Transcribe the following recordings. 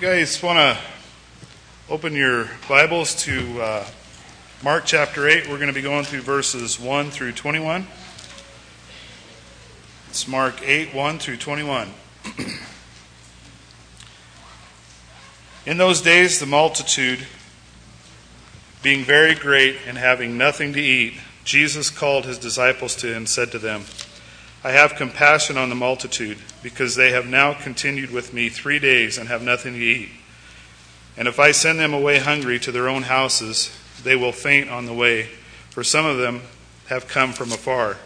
You guys want to open your Bibles to uh, Mark chapter 8. We're going to be going through verses 1 through 21. It's Mark 8, 1 through 21. In those days, the multitude, being very great and having nothing to eat, Jesus called his disciples to him and said to them, I have compassion on the multitude, because they have now continued with me three days and have nothing to eat. And if I send them away hungry to their own houses, they will faint on the way, for some of them have come from afar.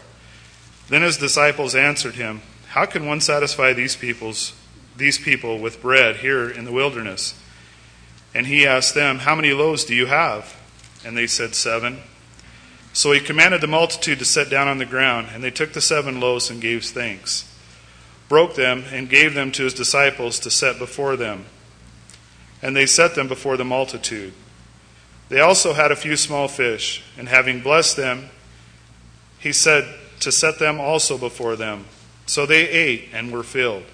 Then his disciples answered him, How can one satisfy these peoples, these people with bread here in the wilderness? And he asked them, How many loaves do you have? And they said, Seven. So he commanded the multitude to sit down on the ground, and they took the seven loaves and gave thanks, broke them, and gave them to his disciples to set before them. And they set them before the multitude. They also had a few small fish, and having blessed them, he said to set them also before them. So they ate and were filled.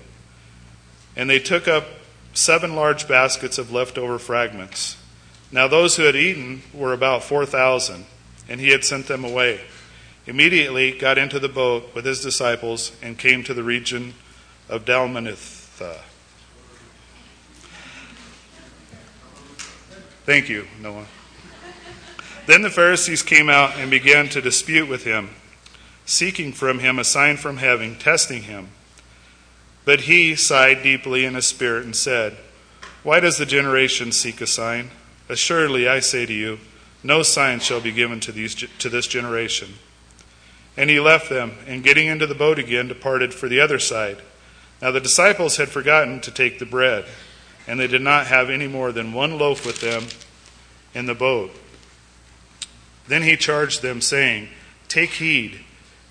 And they took up seven large baskets of leftover fragments. Now those who had eaten were about four thousand and he had sent them away. Immediately got into the boat with his disciples and came to the region of Dalmanutha. Thank you, Noah. Then the Pharisees came out and began to dispute with him, seeking from him a sign from heaven, testing him. But he sighed deeply in his spirit and said, Why does the generation seek a sign? Assuredly, I say to you, no sign shall be given to, these, to this generation. And he left them, and getting into the boat again, departed for the other side. Now the disciples had forgotten to take the bread, and they did not have any more than one loaf with them in the boat. Then he charged them, saying, Take heed,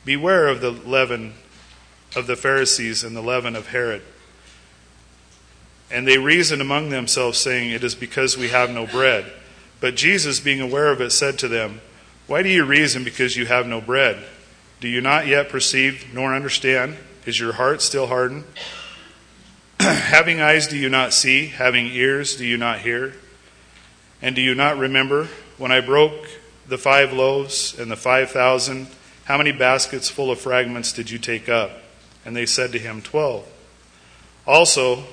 beware of the leaven of the Pharisees and the leaven of Herod. And they reasoned among themselves, saying, It is because we have no bread. But Jesus, being aware of it, said to them, Why do you reason because you have no bread? Do you not yet perceive nor understand? Is your heart still hardened? Having eyes, do you not see? Having ears, do you not hear? And do you not remember when I broke the five loaves and the five thousand? How many baskets full of fragments did you take up? And they said to him, Twelve. Also,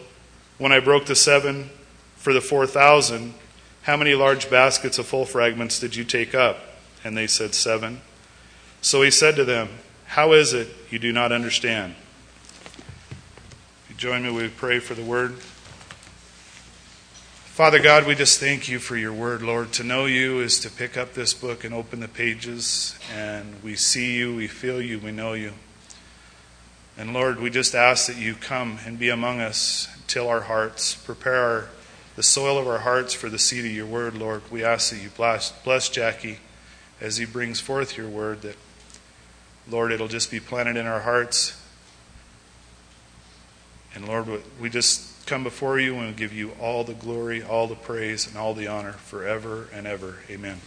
when I broke the seven for the four thousand, how many large baskets of full fragments did you take up? And they said, Seven. So he said to them, How is it you do not understand? You join me, we pray for the word. Father God, we just thank you for your word, Lord. To know you is to pick up this book and open the pages, and we see you, we feel you, we know you. And Lord, we just ask that you come and be among us, till our hearts, prepare our the soil of our hearts for the seed of your word, Lord. We ask that you bless, bless Jackie as he brings forth your word, that, Lord, it'll just be planted in our hearts. And Lord, we just come before you and give you all the glory, all the praise, and all the honor forever and ever. Amen.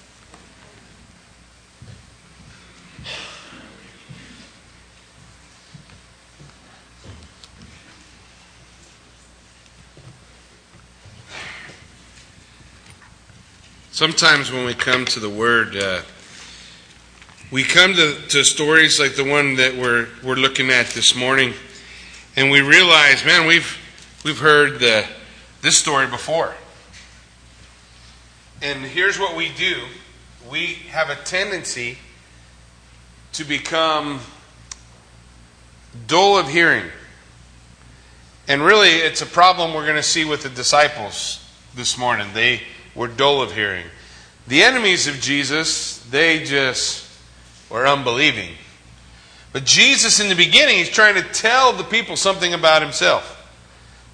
Sometimes when we come to the Word, uh, we come to, to stories like the one that we're, we're looking at this morning, and we realize, man, we've, we've heard the, this story before. And here's what we do we have a tendency to become dull of hearing. And really, it's a problem we're going to see with the disciples this morning. They were dull of hearing. The enemies of Jesus, they just were unbelieving. But Jesus, in the beginning, he's trying to tell the people something about himself.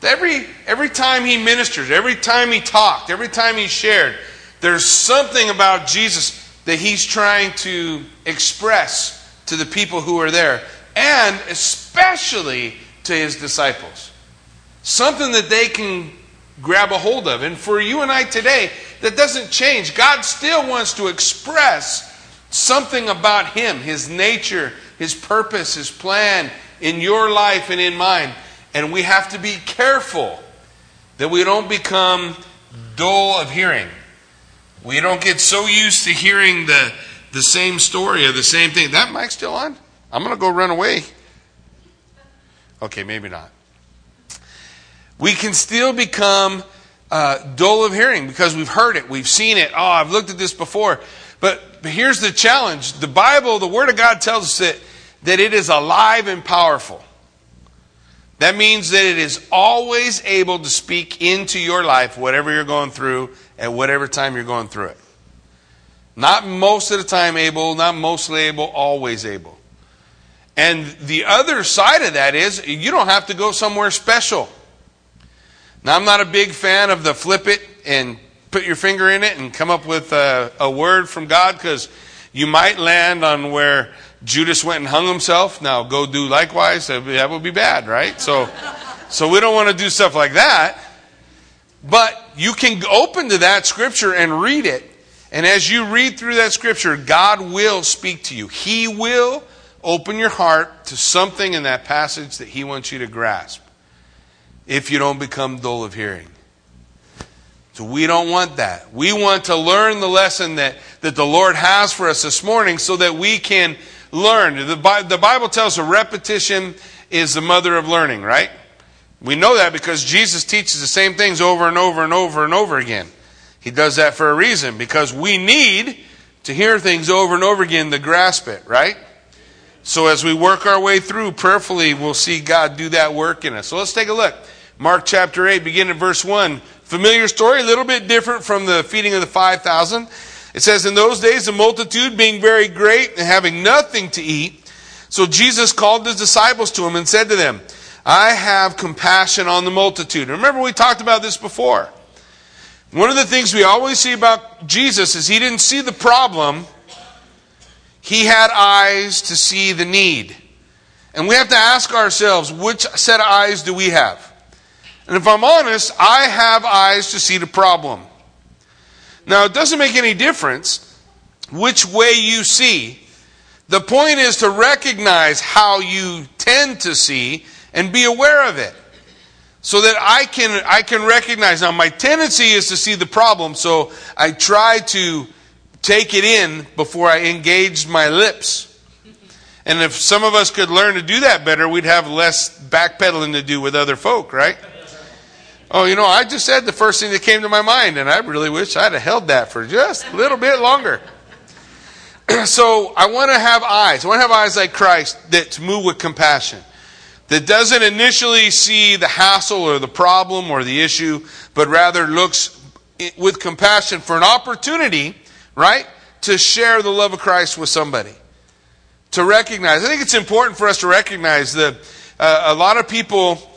Every, every time he ministered, every time he talked, every time he shared, there's something about Jesus that he's trying to express to the people who are there, and especially to his disciples. Something that they can grab a hold of. And for you and I today, that doesn't change. God still wants to express something about Him, His nature, His purpose, His plan in your life and in mine. And we have to be careful that we don't become dull of hearing. We don't get so used to hearing the, the same story or the same thing. That mic's still on? I'm going to go run away. Okay, maybe not. We can still become uh, dull of hearing because we've heard it, we've seen it. Oh, I've looked at this before. But, but here's the challenge the Bible, the Word of God tells us that, that it is alive and powerful. That means that it is always able to speak into your life, whatever you're going through, at whatever time you're going through it. Not most of the time able, not mostly able, always able. And the other side of that is you don't have to go somewhere special. Now, I'm not a big fan of the flip it and put your finger in it and come up with a, a word from God because you might land on where Judas went and hung himself. Now go do likewise. That would be bad, right? So, so we don't want to do stuff like that. But you can open to that scripture and read it. And as you read through that scripture, God will speak to you. He will open your heart to something in that passage that He wants you to grasp if you don't become dull of hearing. So we don't want that. We want to learn the lesson that, that the Lord has for us this morning so that we can learn. The, the Bible tells us repetition is the mother of learning, right? We know that because Jesus teaches the same things over and over and over and over again. He does that for a reason because we need to hear things over and over again to grasp it, right? So as we work our way through prayerfully, we'll see God do that work in us. So let's take a look. Mark chapter 8, beginning in verse 1. Familiar story, a little bit different from the feeding of the 5,000. It says, In those days, the multitude being very great and having nothing to eat, so Jesus called his disciples to him and said to them, I have compassion on the multitude. Remember, we talked about this before. One of the things we always see about Jesus is he didn't see the problem, he had eyes to see the need. And we have to ask ourselves, which set of eyes do we have? And if I'm honest, I have eyes to see the problem. Now, it doesn't make any difference which way you see. The point is to recognize how you tend to see and be aware of it. So that I can, I can recognize. Now, my tendency is to see the problem, so I try to take it in before I engage my lips. And if some of us could learn to do that better, we'd have less backpedaling to do with other folk, right? Oh, you know, I just said the first thing that came to my mind, and I really wish I'd have held that for just a little bit longer. so I want to have eyes. I want to have eyes like Christ that move with compassion. That doesn't initially see the hassle or the problem or the issue, but rather looks with compassion for an opportunity, right, to share the love of Christ with somebody. To recognize. I think it's important for us to recognize that uh, a lot of people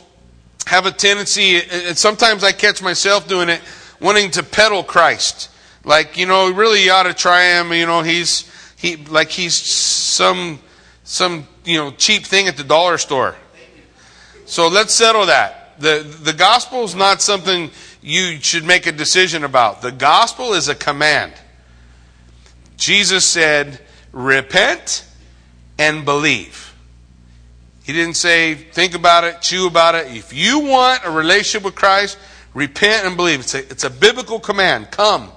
have a tendency, and sometimes I catch myself doing it, wanting to peddle Christ. Like, you know, really you ought to try him, you know, he's, he, like he's some, some, you know, cheap thing at the dollar store. So let's settle that. The, the gospel is not something you should make a decision about. The gospel is a command. Jesus said, repent and believe. He didn't say, think about it, chew about it. If you want a relationship with Christ, repent and believe. It's a, it's a biblical command. Come.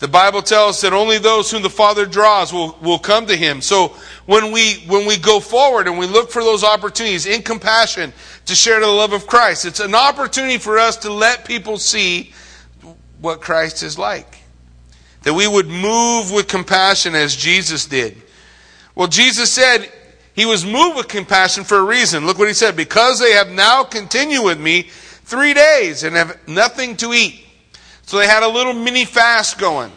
The Bible tells us that only those whom the Father draws will, will come to Him. So when we, when we go forward and we look for those opportunities in compassion to share the love of Christ, it's an opportunity for us to let people see what Christ is like. That we would move with compassion as Jesus did. Well, Jesus said, he was moved with compassion for a reason. Look what he said. Because they have now continued with me three days and have nothing to eat. So they had a little mini fast going.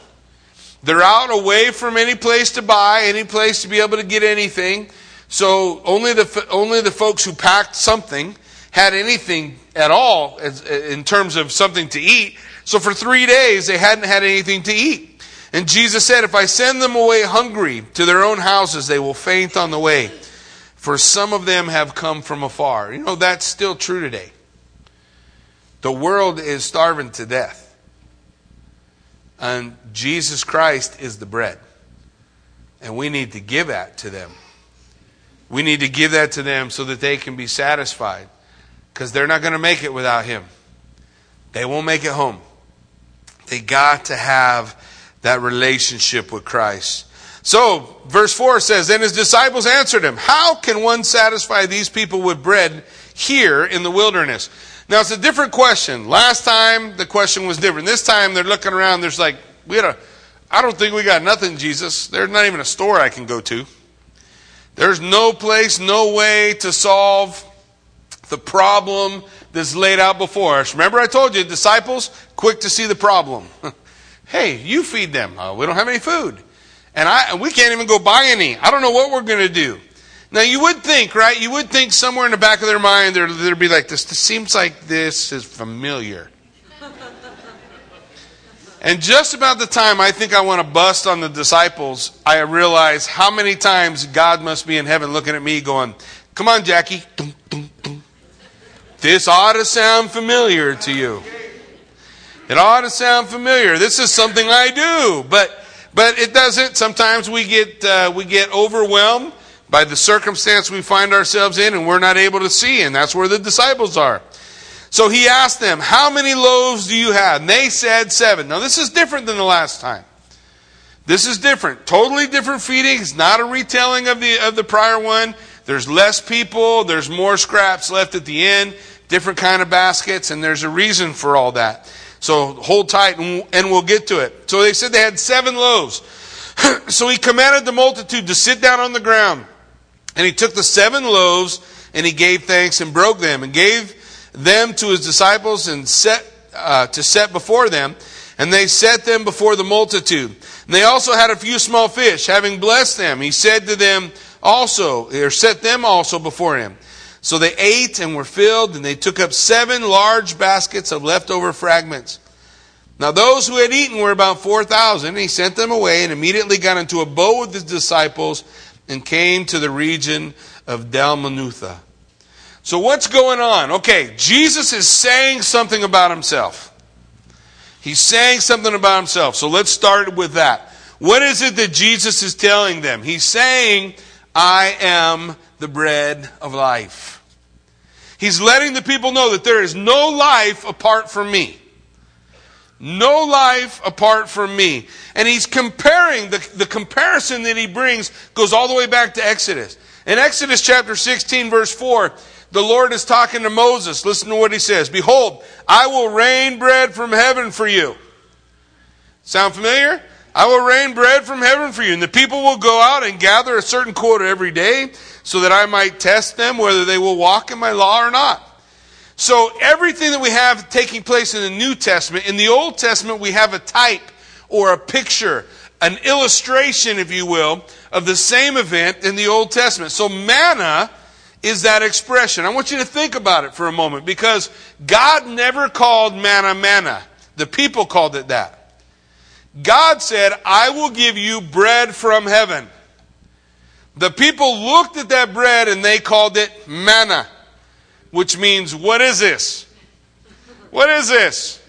They're out away from any place to buy, any place to be able to get anything. So only the, only the folks who packed something had anything at all in terms of something to eat. So for three days, they hadn't had anything to eat. And Jesus said, If I send them away hungry to their own houses, they will faint on the way for some of them have come from afar. You know, that's still true today. The world is starving to death. And Jesus Christ is the bread. And we need to give that to them. We need to give that to them so that they can be satisfied. Because they're not going to make it without Him. they won't make it home. They got to have that relationship with Christ. So, verse 4 says, Then his disciples answered him, How can one satisfy these people with bread here in the wilderness? Now, it's a different question. Last time, the question was different. This time, they're looking around. There's like, we had a, I don't think we got nothing, Jesus. There's not even a store I can go to. There's no place, no way to solve the problem that's laid out before us. Remember, I told you, disciples, quick to see the problem. hey, you feed them. Uh, we don't have any food. And I, we can't even go buy any. I don't know what we're going to do. Now, you would think, right? You would think somewhere in the back of their mind, there, there'd be like this. This seems like this is familiar. and just about the time I think I want to bust on the disciples, I realize how many times God must be in heaven looking at me going, Come on, Jackie. This ought to sound familiar to you. It ought to sound familiar. This is something I do, but but it doesn't. Sometimes we get uh, we get overwhelmed by the circumstance we find ourselves in, and we're not able to see, and that's where the disciples are. So he asked them, "How many loaves do you have?" And they said seven. Now this is different than the last time. This is different, totally different feeding. It's not a retelling of the of the prior one. There's less people. There's more scraps left at the end different kind of baskets, and there's a reason for all that. So hold tight, and, and we'll get to it. So they said they had seven loaves. so he commanded the multitude to sit down on the ground. And he took the seven loaves, and he gave thanks and broke them, and gave them to his disciples and set uh, to set before them. And they set them before the multitude. And they also had a few small fish. Having blessed them, he said to them also, or set them also before him. So they ate and were filled, and they took up seven large baskets of leftover fragments. Now those who had eaten were about 4,000. He sent them away and immediately got into a boat with his disciples and came to the region of Dalmanutha. So what's going on? Okay, Jesus is saying something about himself. He's saying something about himself. So let's start with that. What is it that Jesus is telling them? He's saying, I am the bread of life. He's letting the people know that there is no life apart from me. No life apart from me. And he's comparing, the, the comparison that he brings goes all the way back to Exodus. In Exodus chapter 16, verse 4, the Lord is talking to Moses. Listen to what he says Behold, I will rain bread from heaven for you. Sound familiar? I will rain bread from heaven for you, and the people will go out and gather a certain quota every day, so that I might test them whether they will walk in my law or not. So everything that we have taking place in the New Testament, in the Old Testament, we have a type or a picture, an illustration, if you will, of the same event in the Old Testament. So manna is that expression. I want you to think about it for a moment because God never called manna manna. The people called it that. God said, I will give you bread from heaven. The people looked at that bread and they called it manna, which means, what is this? What is this?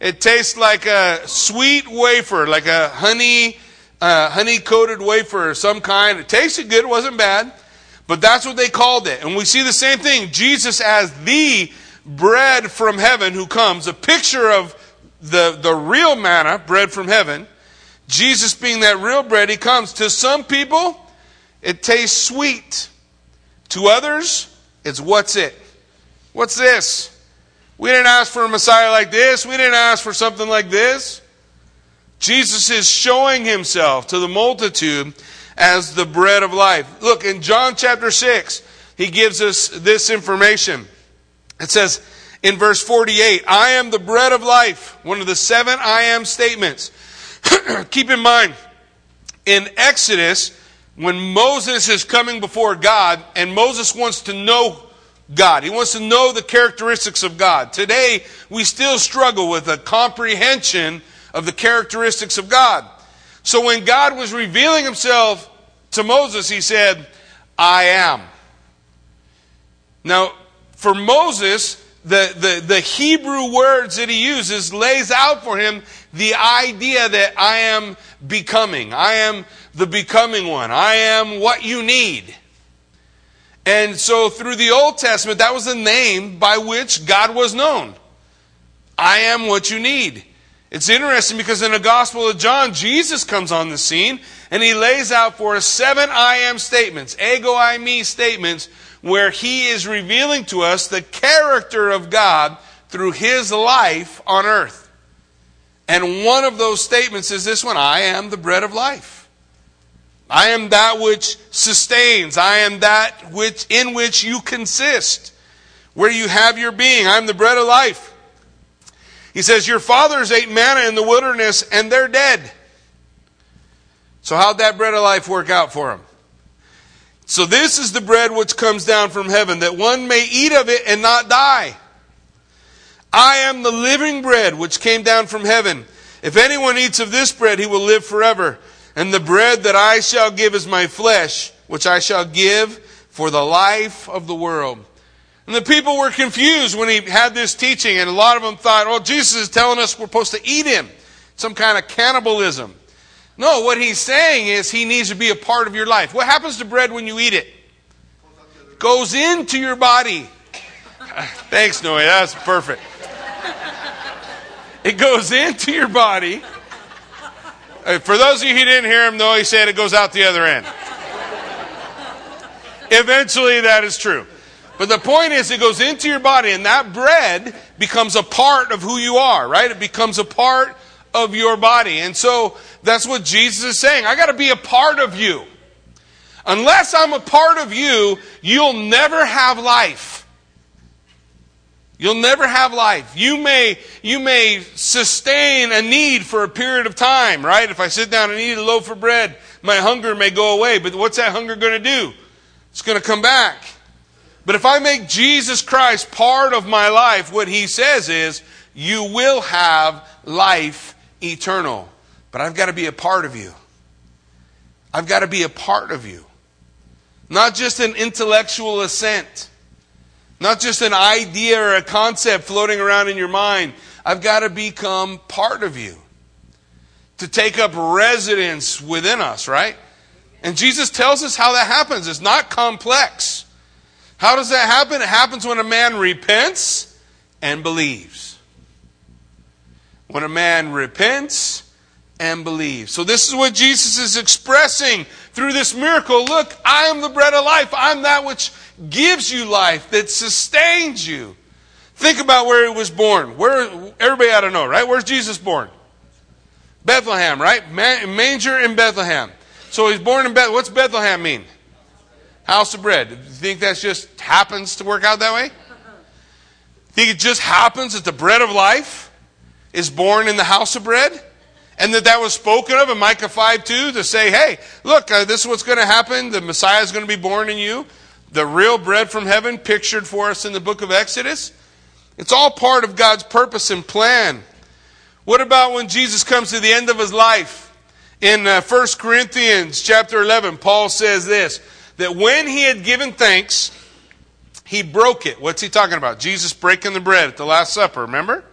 It tastes like a sweet wafer, like a honey, uh, honey coated wafer of some kind. It tasted good, it wasn't bad, but that's what they called it. And we see the same thing. Jesus as the bread from heaven who comes, a picture of the, the real manna, bread from heaven, Jesus being that real bread, he comes. To some people, it tastes sweet. To others, it's what's it? What's this? We didn't ask for a Messiah like this. We didn't ask for something like this. Jesus is showing himself to the multitude as the bread of life. Look, in John chapter 6, he gives us this information. It says, in verse 48, I am the bread of life, one of the seven I am statements. Keep in mind, in Exodus, when Moses is coming before God, and Moses wants to know God, he wants to know the characteristics of God. Today, we still struggle with a comprehension of the characteristics of God. So when God was revealing himself to Moses, he said, I am. Now, for Moses, the, the, the Hebrew words that he uses lays out for him the idea that I am becoming. I am the becoming one. I am what you need. And so through the Old Testament, that was the name by which God was known. I am what you need. It's interesting because in the Gospel of John, Jesus comes on the scene and he lays out for us seven I am statements, ego eimi statements, where he is revealing to us the character of God through his life on earth. And one of those statements is this one I am the bread of life. I am that which sustains. I am that which in which you consist, where you have your being. I'm the bread of life. He says, Your fathers ate manna in the wilderness and they're dead. So, how'd that bread of life work out for them? So, this is the bread which comes down from heaven, that one may eat of it and not die. I am the living bread which came down from heaven. If anyone eats of this bread, he will live forever. And the bread that I shall give is my flesh, which I shall give for the life of the world. And the people were confused when he had this teaching, and a lot of them thought, oh, Jesus is telling us we're supposed to eat him. Some kind of cannibalism. No, what he's saying is he needs to be a part of your life. What happens to bread when you eat it? Goes into your body. Thanks, Noe. That's perfect. It goes into your body. Uh, for those of you who didn't hear him, Noe said it goes out the other end. Eventually, that is true. But the point is, it goes into your body, and that bread becomes a part of who you are, right? It becomes a part of your body. And so that's what Jesus is saying. I got to be a part of you. Unless I'm a part of you, you'll never have life. You'll never have life. You may, you may sustain a need for a period of time, right? If I sit down and eat a loaf of bread, my hunger may go away. But what's that hunger going to do? It's going to come back. But if I make Jesus Christ part of my life, what he says is, you will have life eternal. But I've got to be a part of you. I've got to be a part of you. Not just an intellectual assent, not just an idea or a concept floating around in your mind. I've got to become part of you. To take up residence within us, right? And Jesus tells us how that happens. It's not complex. How does that happen? It happens when a man repents and believes. When a man repents and believes. So, this is what Jesus is expressing through this miracle. Look, I am the bread of life. I'm that which gives you life, that sustains you. Think about where he was born. Where everybody ought to know, right? Where's Jesus born? Bethlehem, right? manger in Bethlehem. So he's born in Bethlehem. What's Bethlehem mean? House of bread. Do you think that just happens to work out that way? Think it just happens that the bread of life is born in the house of bread? And that that was spoken of in Micah 5 2 to say, hey, look, uh, this is what's going to happen. The Messiah is going to be born in you. The real bread from heaven pictured for us in the book of Exodus. It's all part of God's purpose and plan. What about when Jesus comes to the end of his life? In uh, 1 Corinthians chapter 11, Paul says this that when he had given thanks, he broke it. What's he talking about? Jesus breaking the bread at the Last Supper, remember?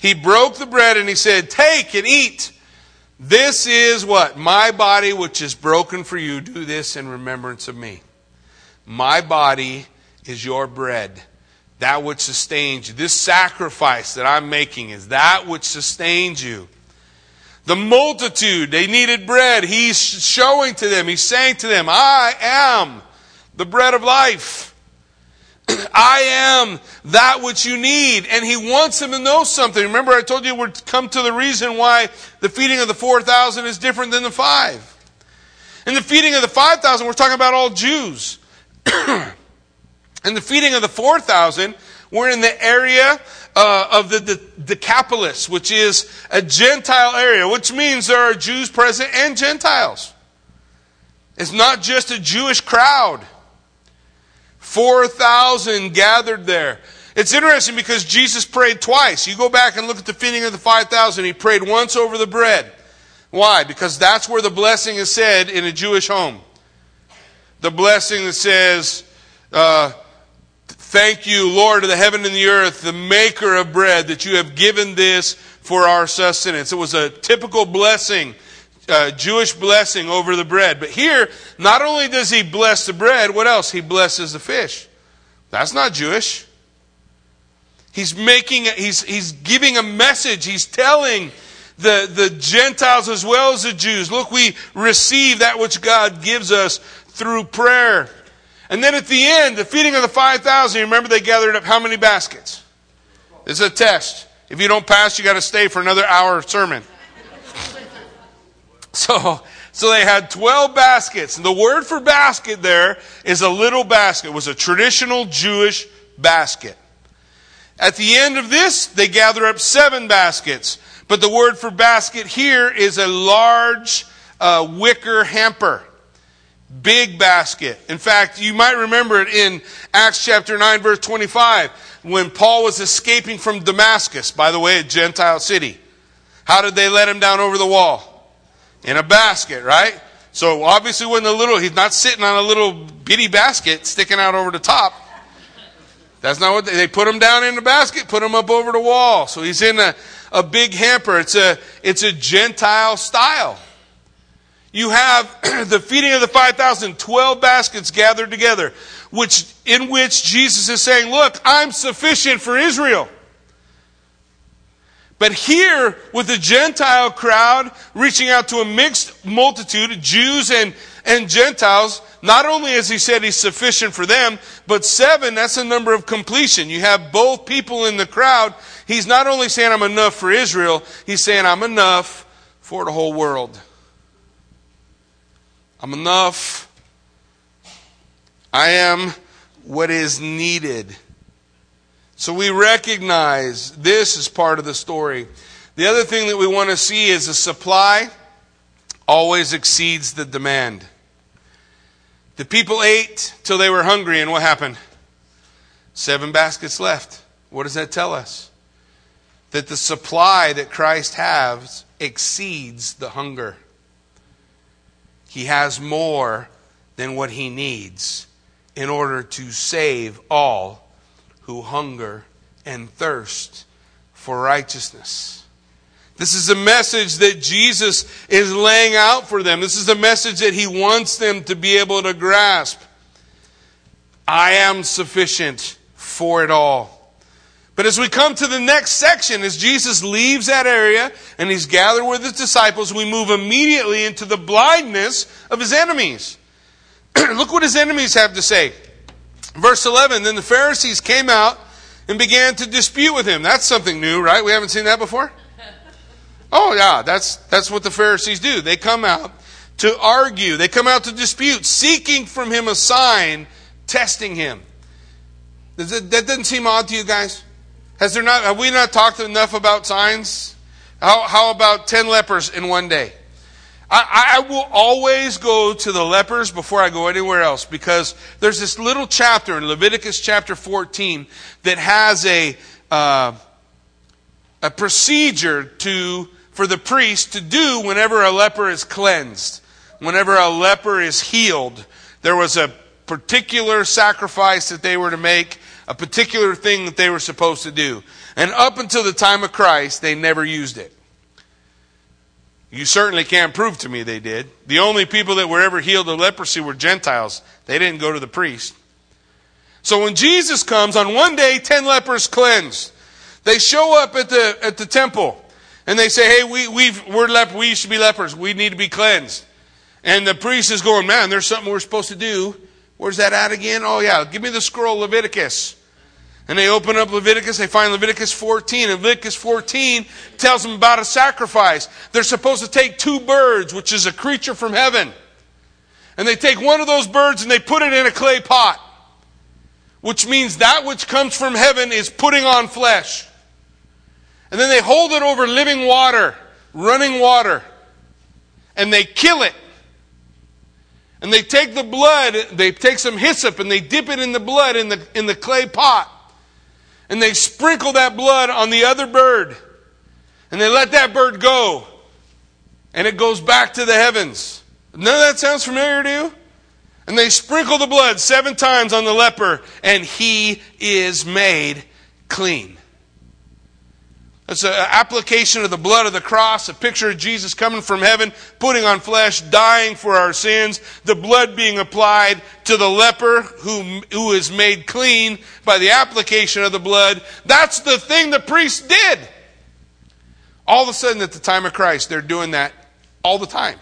He broke the bread and he said, Take and eat. This is what? My body, which is broken for you. Do this in remembrance of me. My body is your bread, that which sustains you. This sacrifice that I'm making is that which sustains you. The multitude, they needed bread. He's showing to them, he's saying to them, I am the bread of life. I am that which you need. And he wants them to know something. Remember, I told you we'd come to the reason why the feeding of the 4,000 is different than the five. In the feeding of the 5,000, we're talking about all Jews. in the feeding of the 4,000, we're in the area uh, of the, Decapolis, which is a Gentile area, which means there are Jews present and Gentiles. It's not just a Jewish crowd. 4,000 gathered there. It's interesting because Jesus prayed twice. You go back and look at the feeding of the 5,000. He prayed once over the bread. Why? Because that's where the blessing is said in a Jewish home. The blessing that says, uh, Thank you, Lord of the heaven and the earth, the maker of bread, that you have given this for our sustenance. It was a typical blessing, uh, Jewish blessing over the bread. But here, not only does he bless the bread, what else? He blesses the fish. That's not Jewish. He's making, he's, he's giving a message. He's telling the, the Gentiles as well as the Jews, look, we receive that which God gives us through prayer. And then at the end, the feeding of the 5,000, you remember they gathered up how many baskets? This is a test. If you don't pass, you got to stay for another hour of sermon. So, so they had 12 baskets. And the word for basket there is a little basket. It was a traditional Jewish basket. At the end of this, they gather up seven baskets. But the word for basket here is a large uh, wicker hamper. Big basket. In fact, you might remember it in Acts chapter 9, verse 25, when Paul was escaping from Damascus, by the way, a Gentile city. How did they let him down over the wall? In a basket, right? So obviously, when the little, he's not sitting on a little bitty basket sticking out over the top. That's not what they, they put him down in the basket, put him up over the wall. So he's in a, a big hamper. It's a, it's a Gentile style. You have the feeding of the 5,000, 12 baskets gathered together, which, in which Jesus is saying, look, I'm sufficient for Israel. But here, with the Gentile crowd reaching out to a mixed multitude, Jews and, and Gentiles, not only as he said he's sufficient for them, but seven, that's a number of completion. You have both people in the crowd. He's not only saying I'm enough for Israel, he's saying I'm enough for the whole world. I'm enough. I am what is needed. So we recognize this is part of the story. The other thing that we want to see is the supply always exceeds the demand. The people ate till they were hungry, and what happened? Seven baskets left. What does that tell us? That the supply that Christ has exceeds the hunger. He has more than what he needs in order to save all who hunger and thirst for righteousness. This is a message that Jesus is laying out for them. This is a message that he wants them to be able to grasp. I am sufficient for it all. But as we come to the next section, as Jesus leaves that area and he's gathered with his disciples, we move immediately into the blindness of his enemies. Look what his enemies have to say. Verse 11 Then the Pharisees came out and began to dispute with him. That's something new, right? We haven't seen that before? Oh, yeah, that's, that's what the Pharisees do. They come out to argue, they come out to dispute, seeking from him a sign, testing him. That doesn't seem odd to you guys? Has there not, have we not talked enough about signs? How, how about 10 lepers in one day? I, I, will always go to the lepers before I go anywhere else because there's this little chapter in Leviticus chapter 14 that has a, uh, a procedure to, for the priest to do whenever a leper is cleansed, whenever a leper is healed. There was a particular sacrifice that they were to make, a particular thing that they were supposed to do. And up until the time of Christ, they never used it. You certainly can't prove to me they did. The only people that were ever healed of leprosy were Gentiles. They didn't go to the priest. So when Jesus comes, on one day, ten lepers cleansed. They show up at the, at the temple and they say, hey, we, we've, we're lep- we used to be lepers. We need to be cleansed. And the priest is going, man, there's something we're supposed to do. Where's that at again? Oh, yeah, give me the scroll Leviticus. And they open up Leviticus, they find Leviticus 14. And Leviticus 14 tells them about a sacrifice. They're supposed to take two birds, which is a creature from heaven. And they take one of those birds and they put it in a clay pot. Which means that which comes from heaven is putting on flesh. And then they hold it over living water, running water. And they kill it. And they take the blood, they take some hyssop and they dip it in the blood in the, in the clay pot and they sprinkle that blood on the other bird. And they let that bird go. And it goes back to the heavens. None of that sounds familiar to you? And they sprinkle the blood seven times on the leper, and he is made clean. It's an application of the blood of the cross, a picture of Jesus coming from heaven, putting on flesh, dying for our sins, the blood being applied to the leper who, who is made clean by the application of the blood. That's the thing the priests did. All of a sudden, at the time of Christ, they're doing that all the time.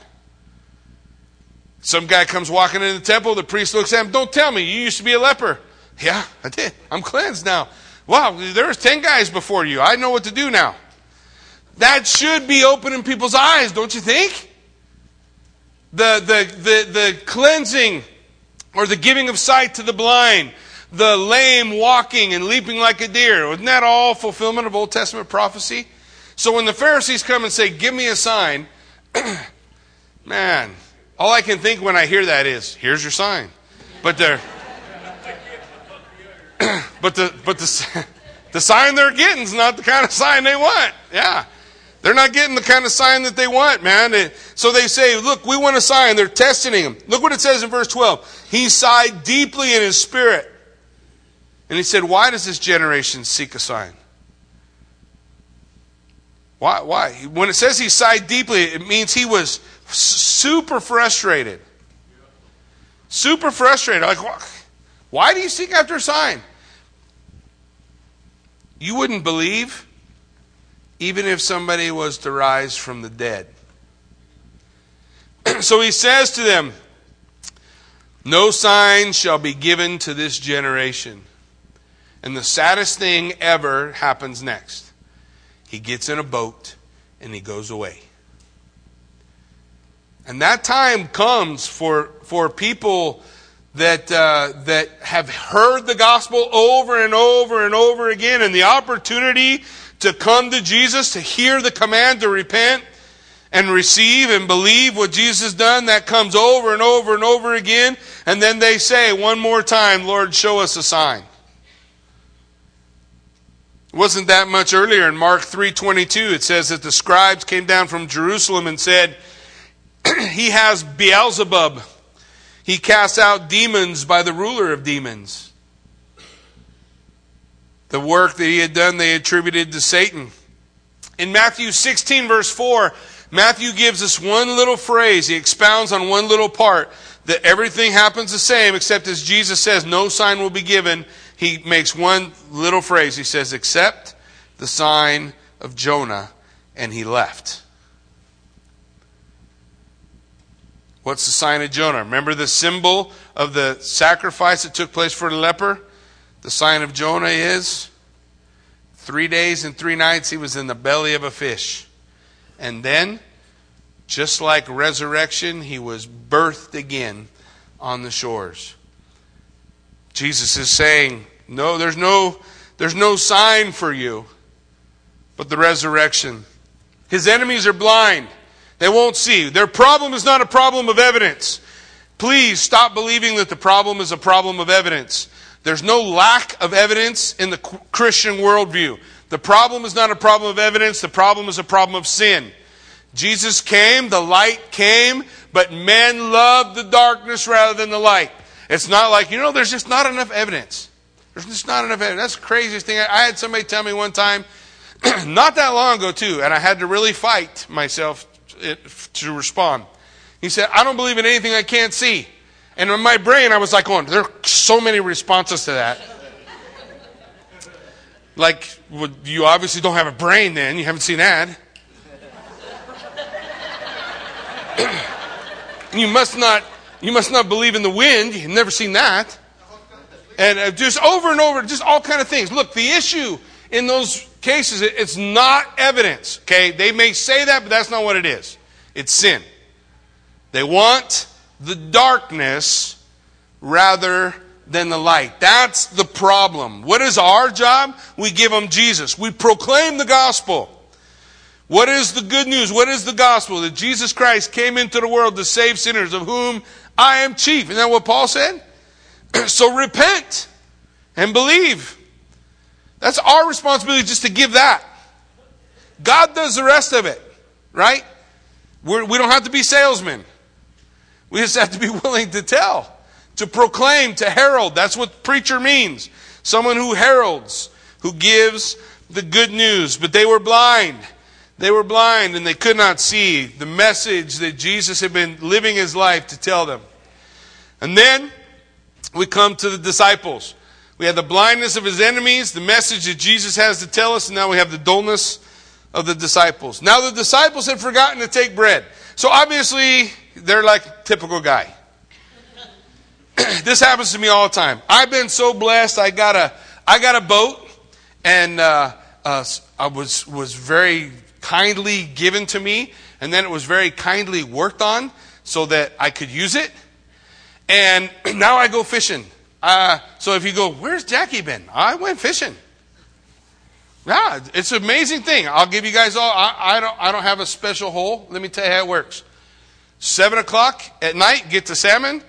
Some guy comes walking in the temple, the priest looks at him, Don't tell me, you used to be a leper. Yeah, I did. I'm cleansed now. Wow, there was 10 guys before you. I know what to do now. That should be opening people's eyes, don't you think? The, the, the, the cleansing or the giving of sight to the blind, the lame walking and leaping like a deer. Wasn't that all fulfillment of Old Testament prophecy? So when the Pharisees come and say, Give me a sign, man, all I can think when I hear that is, Here's your sign. But they're. but the but the the sign they're getting is not the kind of sign they want. Yeah. They're not getting the kind of sign that they want, man. So they say, look, we want a sign. They're testing him. Look what it says in verse 12. He sighed deeply in his spirit. And he said, Why does this generation seek a sign? Why? Why? When it says he sighed deeply, it means he was super frustrated. Super frustrated. Like, why do you seek after a sign? You wouldn't believe even if somebody was to rise from the dead. so he says to them, No sign shall be given to this generation. And the saddest thing ever happens next. He gets in a boat and he goes away. And that time comes for, for people that, uh, that have heard the gospel over and over and over again, and the opportunity to come to Jesus, to hear the command to repent and receive and believe what Jesus done, that comes over and over and over again. And then they say one more time, Lord, show us a sign. It wasn't that much earlier in Mark 3:22 it says that the scribes came down from Jerusalem and said he has Beelzebub he casts out demons by the ruler of demons. The work that he had done, they attributed to Satan. In Matthew 16, verse 4, Matthew gives us one little phrase. He expounds on one little part that everything happens the same, except as Jesus says, no sign will be given. He makes one little phrase. He says, except the sign of Jonah, and he left. What's the sign of Jonah? Remember the symbol of the sacrifice that took place for the leper? The sign of Jonah is three days and three nights he was in the belly of a fish. And then, just like resurrection, he was birthed again on the shores. Jesus is saying, No, there's no, there's no sign for you but the resurrection. His enemies are blind. They won't see. Their problem is not a problem of evidence. Please stop believing that the problem is a problem of evidence. There's no lack of evidence in the Christian worldview. The problem is not a problem of evidence, the problem is a problem of sin. Jesus came, the light came, but men loved the darkness rather than the light. It's not like, you know, there's just not enough evidence. There's just not enough evidence. That's the craziest thing. I had somebody tell me one time, not that long ago, too, and I had to really fight myself to respond. He said, I don't believe in anything I can't see. And in my brain, I was like, going, there are so many responses to that. like, well, you obviously don't have a brain then. You haven't seen that. you must not you must not believe in the wind you've never seen that and uh, just over and over just all kind of things look the issue in those cases, it's not evidence. Okay? They may say that, but that's not what it is. It's sin. They want the darkness rather than the light. That's the problem. What is our job? We give them Jesus. We proclaim the gospel. What is the good news? What is the gospel? That Jesus Christ came into the world to save sinners, of whom I am chief. Isn't that what Paul said? so repent and believe. That's our responsibility just to give that. God does the rest of it, right? We're, we do not have to be salesmen. We just have to be willing to tell, to proclaim, to herald. That's what preacher means. Someone who heralds, who gives the good news, but they were blind. They were blind and they could not see the message that Jesus had been living his life to tell them. And then we come to the disciples. We have the blindness of his enemies, the message that Jesus has to tell us, and now we have the dullness of the disciples. Now the disciples had forgotten to take bread. So obviously, they're like typical guy. this happens to me all the time. I've been so blessed. I got a, I got a boat, and uh, uh, I was was very kindly given to me, and then it was very kindly worked on so that I could use it. And now I go fishing. Uh, so if you go, where's Jackie been? I went fishing. Yeah, it's an amazing thing. I'll give you guys all. I, I, don't. I don't have a special hole. Let me tell you how it works. Seven o'clock at night, get the salmon,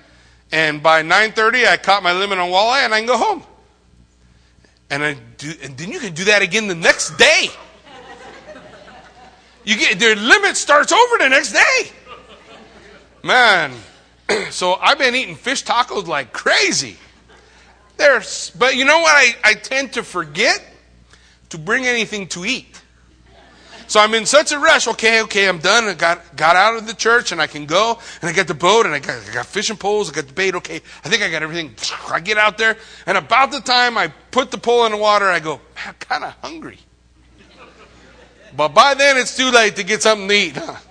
and by nine thirty, I caught my limit on walleye, and I can go home. And I do, and then you can do that again the next day. You get their limit starts over the next day. Man, so I've been eating fish tacos like crazy. There's, but you know what I, I tend to forget? To bring anything to eat. So I'm in such a rush. Okay, okay, I'm done. I got, got out of the church and I can go. And I got the boat and I got, I got fishing poles. I got the bait. Okay, I think I got everything. I get out there. And about the time I put the pole in the water, I go, I'm kind of hungry. But by then it's too late to get something to eat, huh?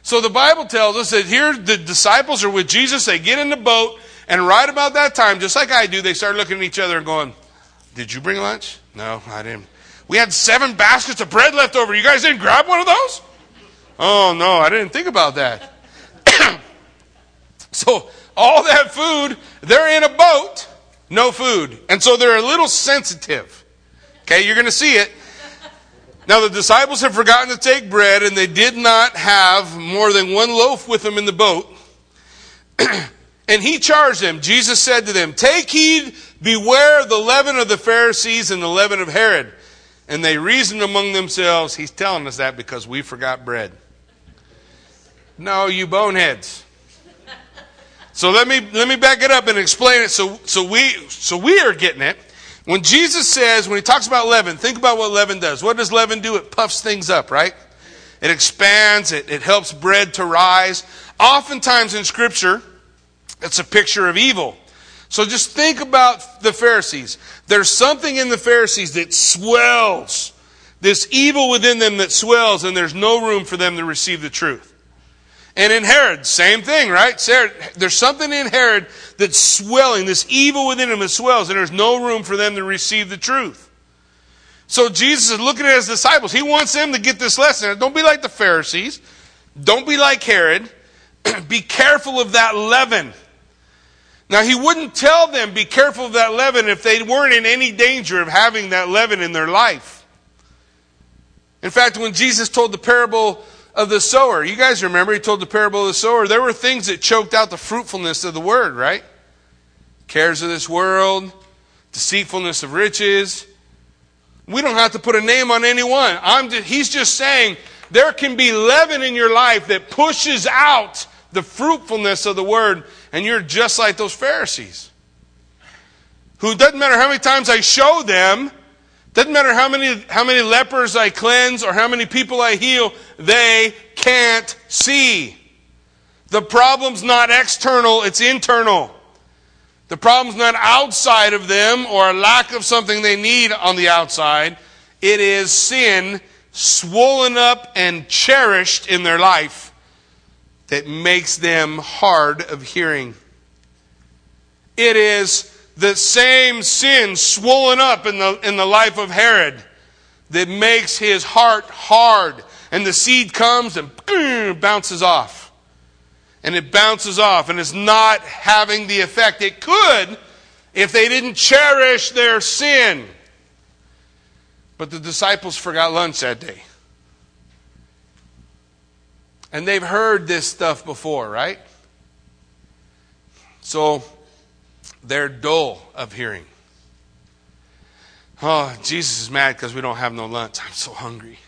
So the Bible tells us that here the disciples are with Jesus. They get in the boat. And right about that time, just like I do, they start looking at each other and going, Did you bring lunch? No, I didn't. We had seven baskets of bread left over. You guys didn't grab one of those? Oh, no, I didn't think about that. so, all that food, they're in a boat, no food. And so they're a little sensitive. Okay, you're going to see it. Now, the disciples have forgotten to take bread, and they did not have more than one loaf with them in the boat. And he charged them. Jesus said to them, Take heed, beware of the leaven of the Pharisees and the leaven of Herod. And they reasoned among themselves. He's telling us that because we forgot bread. No, you boneheads. So let me let me back it up and explain it so so we so we are getting it. When Jesus says, when he talks about leaven, think about what leaven does. What does leaven do? It puffs things up, right? It expands, it, it helps bread to rise. Oftentimes in Scripture, it's a picture of evil. So just think about the Pharisees. There's something in the Pharisees that swells. This evil within them that swells, and there's no room for them to receive the truth. And in Herod, same thing, right? There's something in Herod that's swelling, this evil within him that swells, and there's no room for them to receive the truth. So Jesus is looking at his disciples. He wants them to get this lesson. Don't be like the Pharisees. Don't be like Herod. be careful of that leaven. Now, he wouldn't tell them, be careful of that leaven, if they weren't in any danger of having that leaven in their life. In fact, when Jesus told the parable of the sower, you guys remember he told the parable of the sower, there were things that choked out the fruitfulness of the word, right? Cares of this world, deceitfulness of riches. We don't have to put a name on anyone. Just, he's just saying there can be leaven in your life that pushes out the fruitfulness of the word and you're just like those Pharisees. Who doesn't matter how many times I show them, doesn't matter how many, how many lepers I cleanse or how many people I heal, they can't see. The problem's not external, it's internal. The problem's not outside of them or a lack of something they need on the outside. It is sin swollen up and cherished in their life that makes them hard of hearing. It is the same sin swollen up in the, in the life of Herod that makes his heart hard. And the seed comes and bounces off. And it bounces off and is not having the effect it could if they didn't cherish their sin. But the disciples forgot lunch that day. And they've heard this stuff before, right? So they're dull of hearing. Oh, Jesus is mad because we don't have no lunch. I'm so hungry.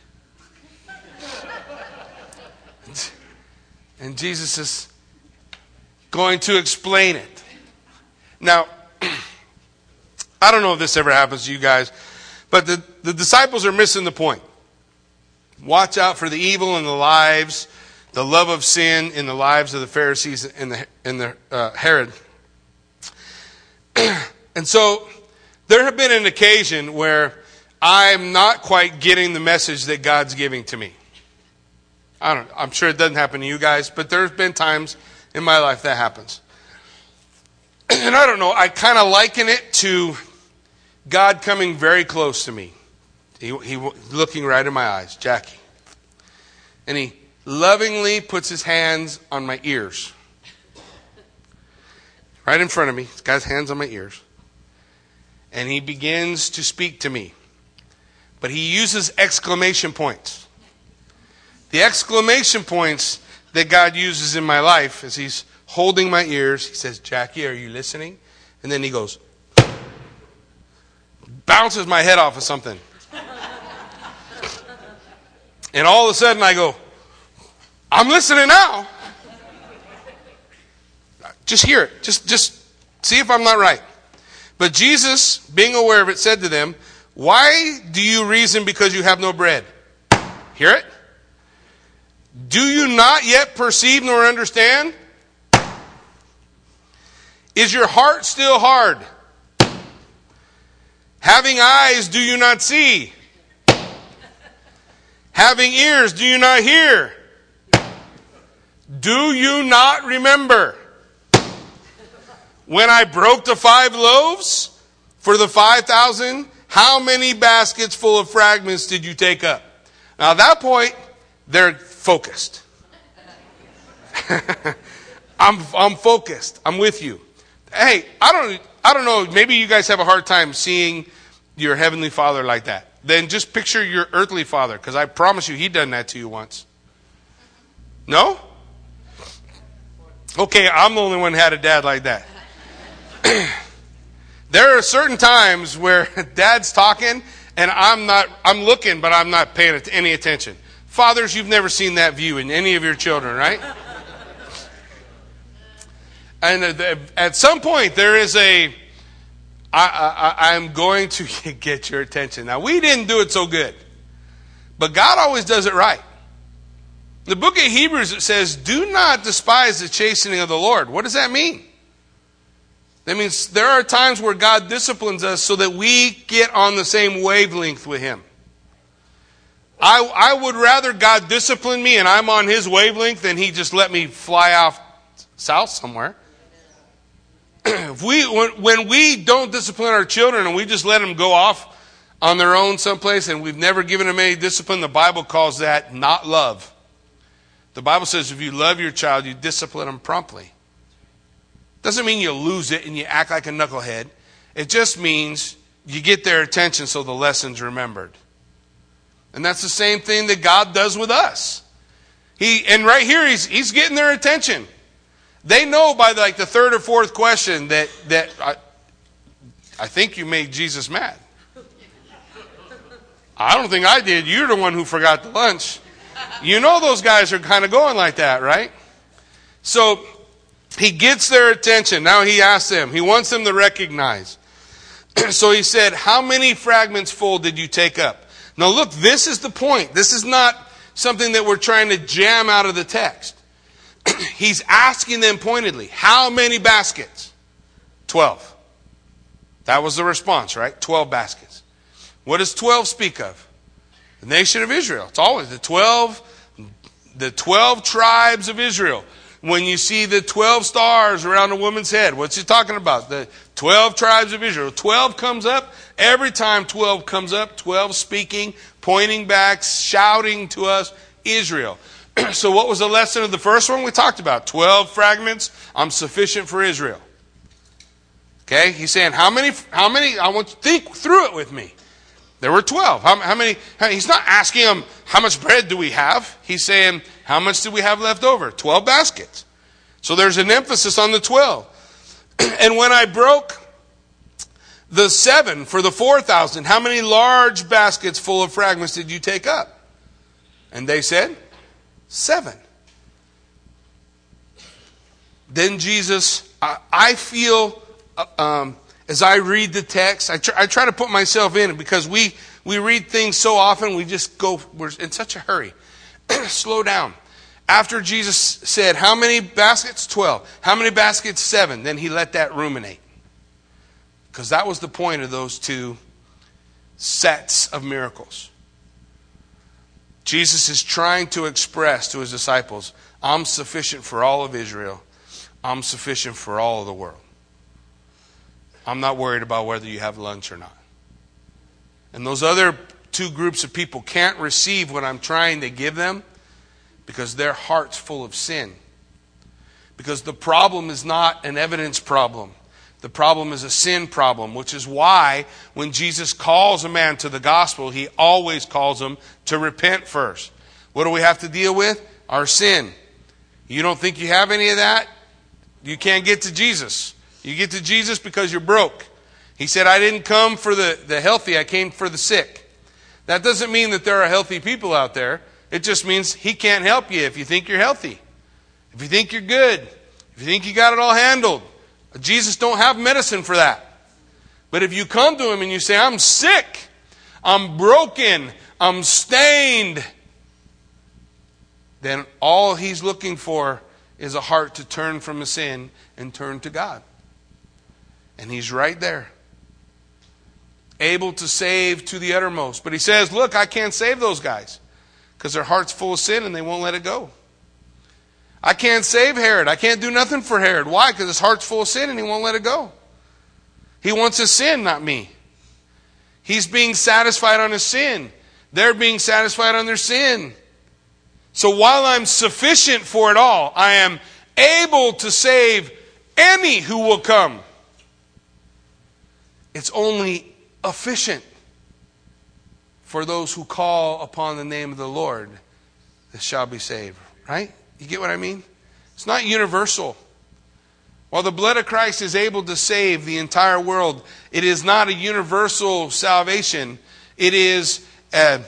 and Jesus is going to explain it. Now, I don't know if this ever happens to you guys, But the, the disciples are missing the point. Watch out for the evil in the lives, the love of sin in the lives of the Pharisees and the, and the uh, Herod. and so there have been an occasion where I'm not quite getting the message that God's giving to me. I don't I'm sure it doesn't happen to you guys, but there's been times in my life that happens. And I don't know, I kind of liken it to God coming very close to me. He, he looking right in my eyes, Jackie. And he lovingly puts his hands on my ears. Right in front of me. He's got his hands on my ears. And he begins to speak to me. But he uses exclamation points. The exclamation points that God uses in my life as he's holding my ears, he says, Jackie, are you listening? And then he goes, bounces my head off of something. And all of a sudden I go, I'm listening now. Just hear it. Just, just see if I'm not right. But Jesus, being aware of it, said to them, Why do you reason because you have no bread? Hear it? Do you not yet perceive nor understand? Is your heart still hard? Having eyes, do you not see? Having ears, do you not hear? Do you not remember? When I broke the five loaves for the 5,000, how many baskets full of fragments did you take up? Now, at that point, they're focused. I'm, I'm focused. I'm with you. Hey, I don't, I don't know. Maybe you guys have a hard time seeing your heavenly father like that. Then just picture your earthly father, because I promise you, he done that to you once. No? Okay, I'm the only one had a dad like that. there are certain times where dad's talking and I'm not, I'm looking, but I'm not paying any attention. Fathers, you've never seen that view in any of your children, right? and uh, at some point, there is a, I, I, I'm going to get your attention. Now, we didn't do it so good, but God always does it right. The book of Hebrews it says, "Do not despise the chastening of the Lord." What does that mean? That means there are times where God disciplines us so that we get on the same wavelength with Him. I, I would rather God discipline me and I'm on His wavelength than He just let me fly off south somewhere. if we, when, when we don't discipline our children and we just let them go off on their own someplace and we've never given them any discipline, the Bible calls that not love. The Bible says if you love your child, you discipline them promptly. Doesn't mean you lose it and you act like a knucklehead. It just means you get their attention so the lesson's remembered. And that's the same thing that God does with us. He, and right here, he's, he's getting their attention. They know by like the third or fourth question that, that I, I think you made Jesus mad. I don't think I did. You're the one who forgot the lunch. You know those guys are kind of going like that, right? So he gets their attention. Now he asks them, he wants them to recognize. so he said, How many fragments full did you take up? Now look, this is the point. This is not something that we're trying to jam out of the text. He's asking them pointedly, How many baskets? Twelve. That was the response, right? Twelve baskets. What does twelve speak of? The nation of Israel. It's always the twelve, the twelve tribes of Israel when you see the 12 stars around a woman's head. What's he talking about? The 12 tribes of Israel. 12 comes up. Every time 12 comes up, 12 speaking, pointing back, shouting to us, Israel. so, what was the lesson of the first one we talked about? 12 fragments. I'm sufficient for Israel. Okay? He's saying, how many, how many, I want you to think through it with me. There were 12. How, how many? He's not asking them, how much bread do we have? He's saying, how much do we have left over? 12 baskets. So there's an emphasis on the 12. and when I broke the seven for the 4,000, how many large baskets full of fragments did you take up? And they said, seven. Then Jesus, I, I feel uh, um, as I read the text, I try, I try to put myself in it because we, we read things so often, we just go, we're in such a hurry. Slow down. After Jesus said, How many baskets? Twelve. How many baskets? Seven. Then he let that ruminate. Because that was the point of those two sets of miracles. Jesus is trying to express to his disciples, I'm sufficient for all of Israel, I'm sufficient for all of the world. I'm not worried about whether you have lunch or not. And those other two groups of people can't receive what I'm trying to give them because their heart's full of sin. Because the problem is not an evidence problem. The problem is a sin problem, which is why when Jesus calls a man to the gospel, he always calls him to repent first. What do we have to deal with? Our sin. You don't think you have any of that? You can't get to Jesus. You get to Jesus because you're broke. He said, I didn't come for the, the healthy, I came for the sick. That doesn't mean that there are healthy people out there. It just means He can't help you if you think you're healthy. If you think you're good. If you think you got it all handled. Jesus don't have medicine for that. But if you come to Him and you say, I'm sick, I'm broken, I'm stained, then all He's looking for is a heart to turn from a sin and turn to God. And he's right there. Able to save to the uttermost. But he says, Look, I can't save those guys because their heart's full of sin and they won't let it go. I can't save Herod. I can't do nothing for Herod. Why? Because his heart's full of sin and he won't let it go. He wants his sin, not me. He's being satisfied on his sin. They're being satisfied on their sin. So while I'm sufficient for it all, I am able to save any who will come. It's only efficient for those who call upon the name of the Lord that shall be saved. Right? You get what I mean? It's not universal. While the blood of Christ is able to save the entire world, it is not a universal salvation. It is a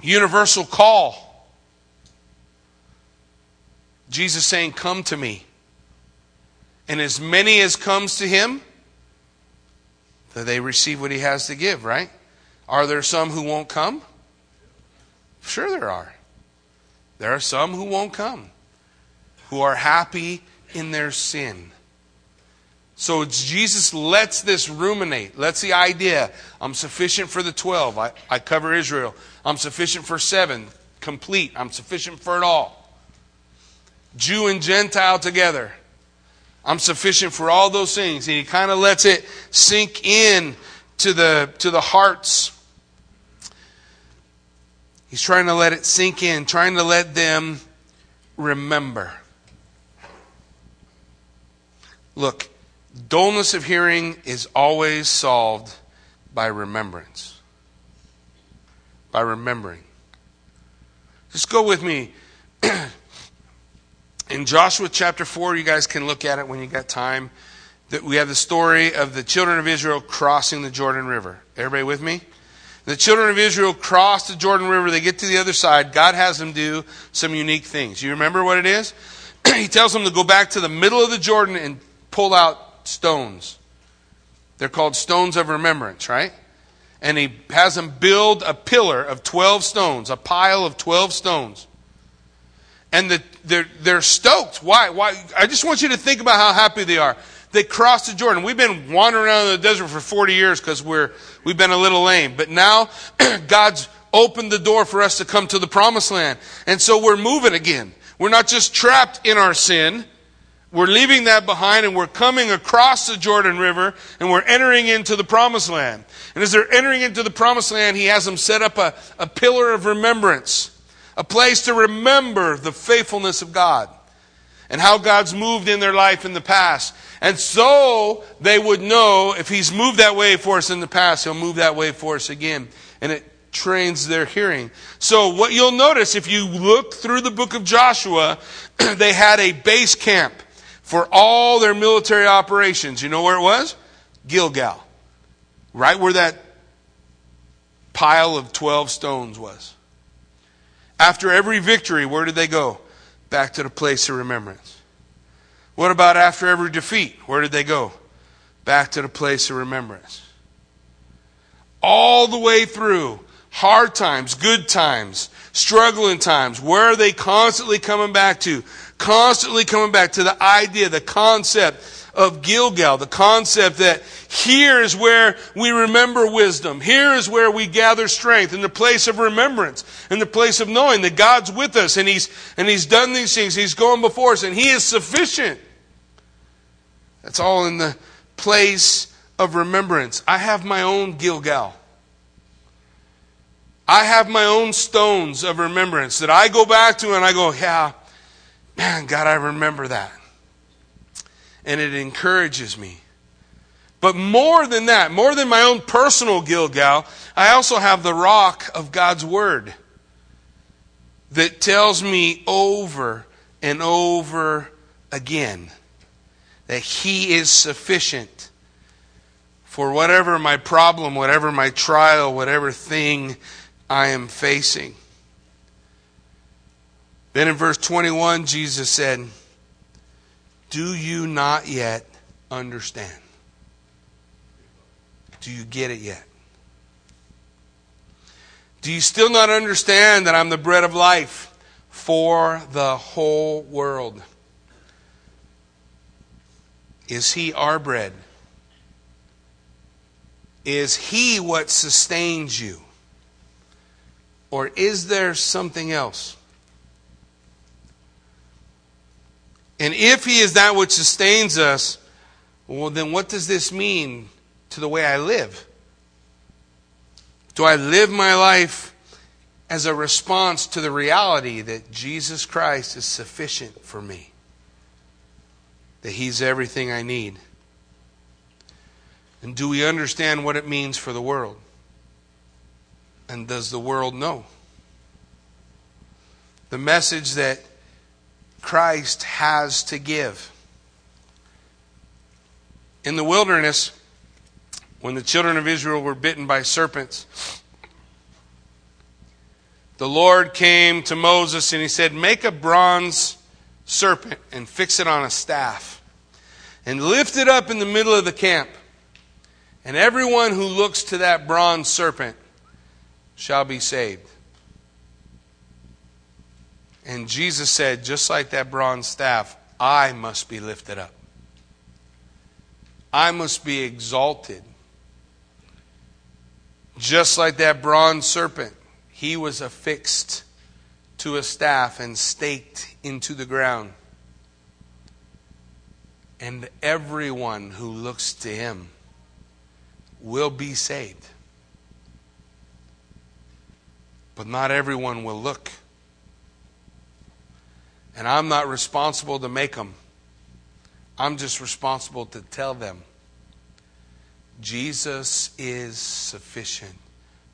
universal call. Jesus saying, Come to me. And as many as comes to him, that they receive what he has to give, right? Are there some who won't come? Sure, there are. There are some who won't come, who are happy in their sin. So Jesus lets this ruminate, lets the idea I'm sufficient for the 12, I, I cover Israel. I'm sufficient for seven, complete. I'm sufficient for it all. Jew and Gentile together. I'm sufficient for all those things. And he kind of lets it sink in to the, to the hearts. He's trying to let it sink in, trying to let them remember. Look, dullness of hearing is always solved by remembrance. By remembering. Just go with me in Joshua chapter 4, you guys can look at it when you got time. That we have the story of the children of Israel crossing the Jordan River. Everybody with me? The children of Israel cross the Jordan River. They get to the other side. God has them do some unique things. You remember what it is? he tells them to go back to the middle of the Jordan and pull out stones. They're called stones of remembrance, right? And he has them build a pillar of 12 stones, a pile of 12 stones and the, they're, they're stoked. Why? Why? I just want you to think about how happy they are. They crossed the Jordan. We've been wandering around in the desert for 40 years because we're, we've been a little lame. But now God's opened the door for us to come to the promised land. And so we're moving again. We're not just trapped in our sin. We're leaving that behind and we're coming across the Jordan River and we're entering into the promised land. And as they're entering into the promised land, he has them set up a, a pillar of remembrance a place to remember the faithfulness of God and how God's moved in their life in the past. And so they would know if He's moved that way for us in the past, He'll move that way for us again. And it trains their hearing. So what you'll notice if you look through the book of Joshua, they had a base camp for all their military operations. You know where it was? Gilgal. Right where that pile of 12 stones was. After every victory, where did they go? Back to the place of remembrance. What about after every defeat? Where did they go? back to the place of remembrance. All the way through, hard times, good times, struggling times, where are they constantly coming back to? Constantly coming back to the idea, the concept of Gilgal, the concept that here is where we remember wisdom. Here is where we gather strength in the place of remembrance, in the place of knowing that God's with us and He's, and He's done these things. He's going before us and He is sufficient. That's all in the place of remembrance. I have my own Gilgal. I have my own stones of remembrance that I go back to and I go, yeah, man, God, I remember that. And it encourages me. But more than that, more than my own personal Gilgal, I also have the rock of God's Word that tells me over and over again that He is sufficient for whatever my problem, whatever my trial, whatever thing I am facing. Then in verse 21, Jesus said, Do you not yet understand? Do you get it yet? Do you still not understand that I'm the bread of life for the whole world? Is He our bread? Is He what sustains you? Or is there something else? And if He is that which sustains us, well, then what does this mean to the way I live? Do I live my life as a response to the reality that Jesus Christ is sufficient for me? That He's everything I need? And do we understand what it means for the world? And does the world know? The message that Christ has to give. In the wilderness, when the children of Israel were bitten by serpents, the Lord came to Moses and he said, Make a bronze serpent and fix it on a staff and lift it up in the middle of the camp. And everyone who looks to that bronze serpent shall be saved. And Jesus said, just like that bronze staff, I must be lifted up. I must be exalted. Just like that bronze serpent, he was affixed to a staff and staked into the ground. And everyone who looks to him will be saved. But not everyone will look. And I'm not responsible to make them. I'm just responsible to tell them Jesus is sufficient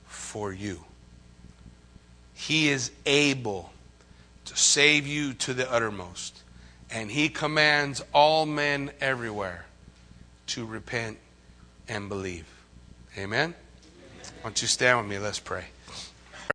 for you. He is able to save you to the uttermost. And He commands all men everywhere to repent and believe. Amen? Why don't you stand with me? Let's pray.